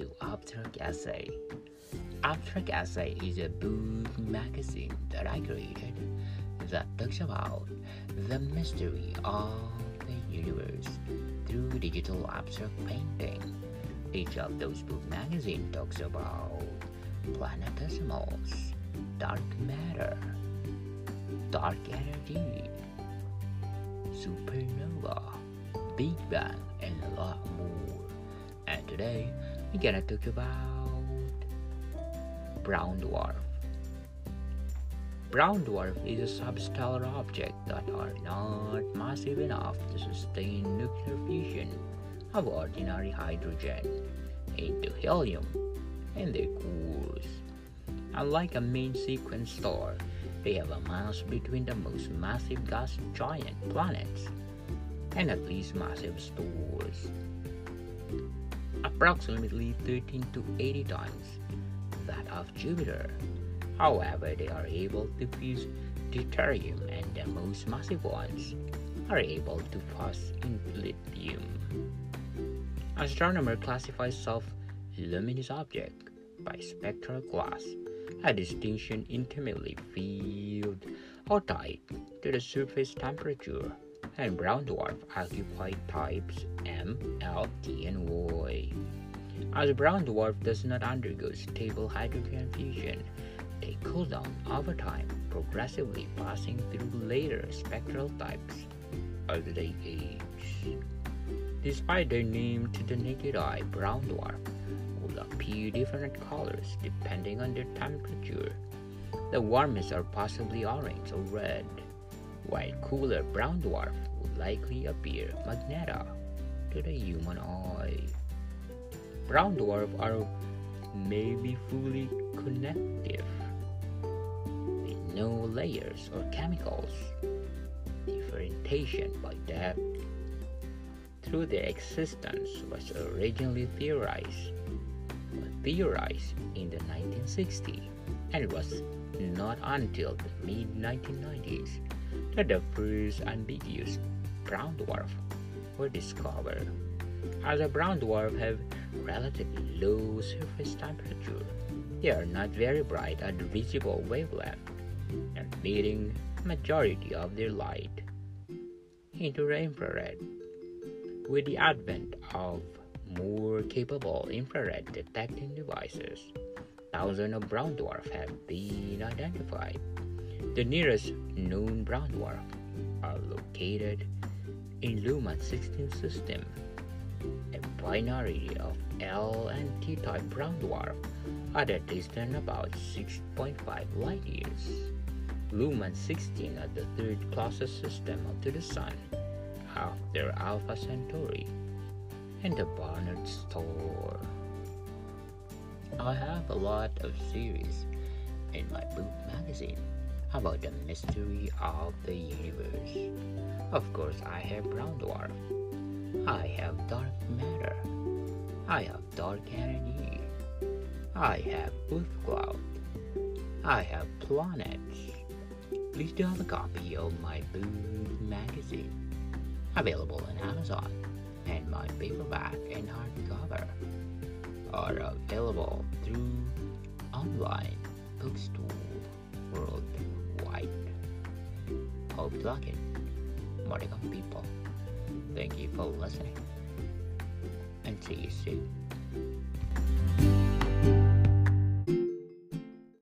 Abstract Essay. Abstract Essay is a book magazine that I created that talks about the mystery of the universe through digital abstract painting. Each of those book magazines talks about planetesimals, dark matter, dark energy, supernova, Big Bang, and a lot more. And today we're gonna talk about brown dwarf. Brown dwarf is a substellar object that are not massive enough to sustain nuclear fusion of ordinary hydrogen into helium in their cores. Unlike a main sequence star, they have a mass between the most massive gas giant planets and at least massive stars. Approximately 13 to 80 times that of Jupiter. However, they are able to fuse deuterium and the most massive ones are able to fuse in lithium. Astronomer classifies self-luminous object by spectral class, a distinction intimately field or tied to the surface temperature, and brown dwarf occupy types M, L, T, and Y. As a brown dwarf does not undergo stable hydrogen fusion, they cool down over time, progressively passing through later spectral types as they age. Despite their name to the naked eye, brown dwarf will appear different colors depending on their temperature. The warmest are possibly orange or red, while cooler brown dwarf would likely appear magenta to the human eye. Brown dwarf are maybe fully convective with no layers or chemicals. Differentiation by depth through their existence was originally theorized, theorized in the 1960s, and was not until the mid 1990s that the first ambiguous brown dwarf were discovered. As brown dwarf have relatively low surface temperature, they are not very bright at visible wavelength, emitting majority of their light into the infrared. With the advent of more capable infrared detecting devices, thousands of brown dwarfs have been identified. The nearest known brown dwarf are located in Luhmann 16 system, a binary of L and T type brown dwarf at a distance about 6.5 light years. Luhmann 16 are the third closest system to the Sun after Alpha Centauri and the Barnard Star. I have a lot of series in my book magazine about the mystery of the universe. Of course, I have brown dwarf. I have dark matter. I have dark energy. I have wolf cloud. I have planets. Please do have a copy of my book magazine available on Amazon, and my paperback and hardcover are available through online bookstore worldwide. Hope it, Modicum people. Thank you for listening, and see you soon.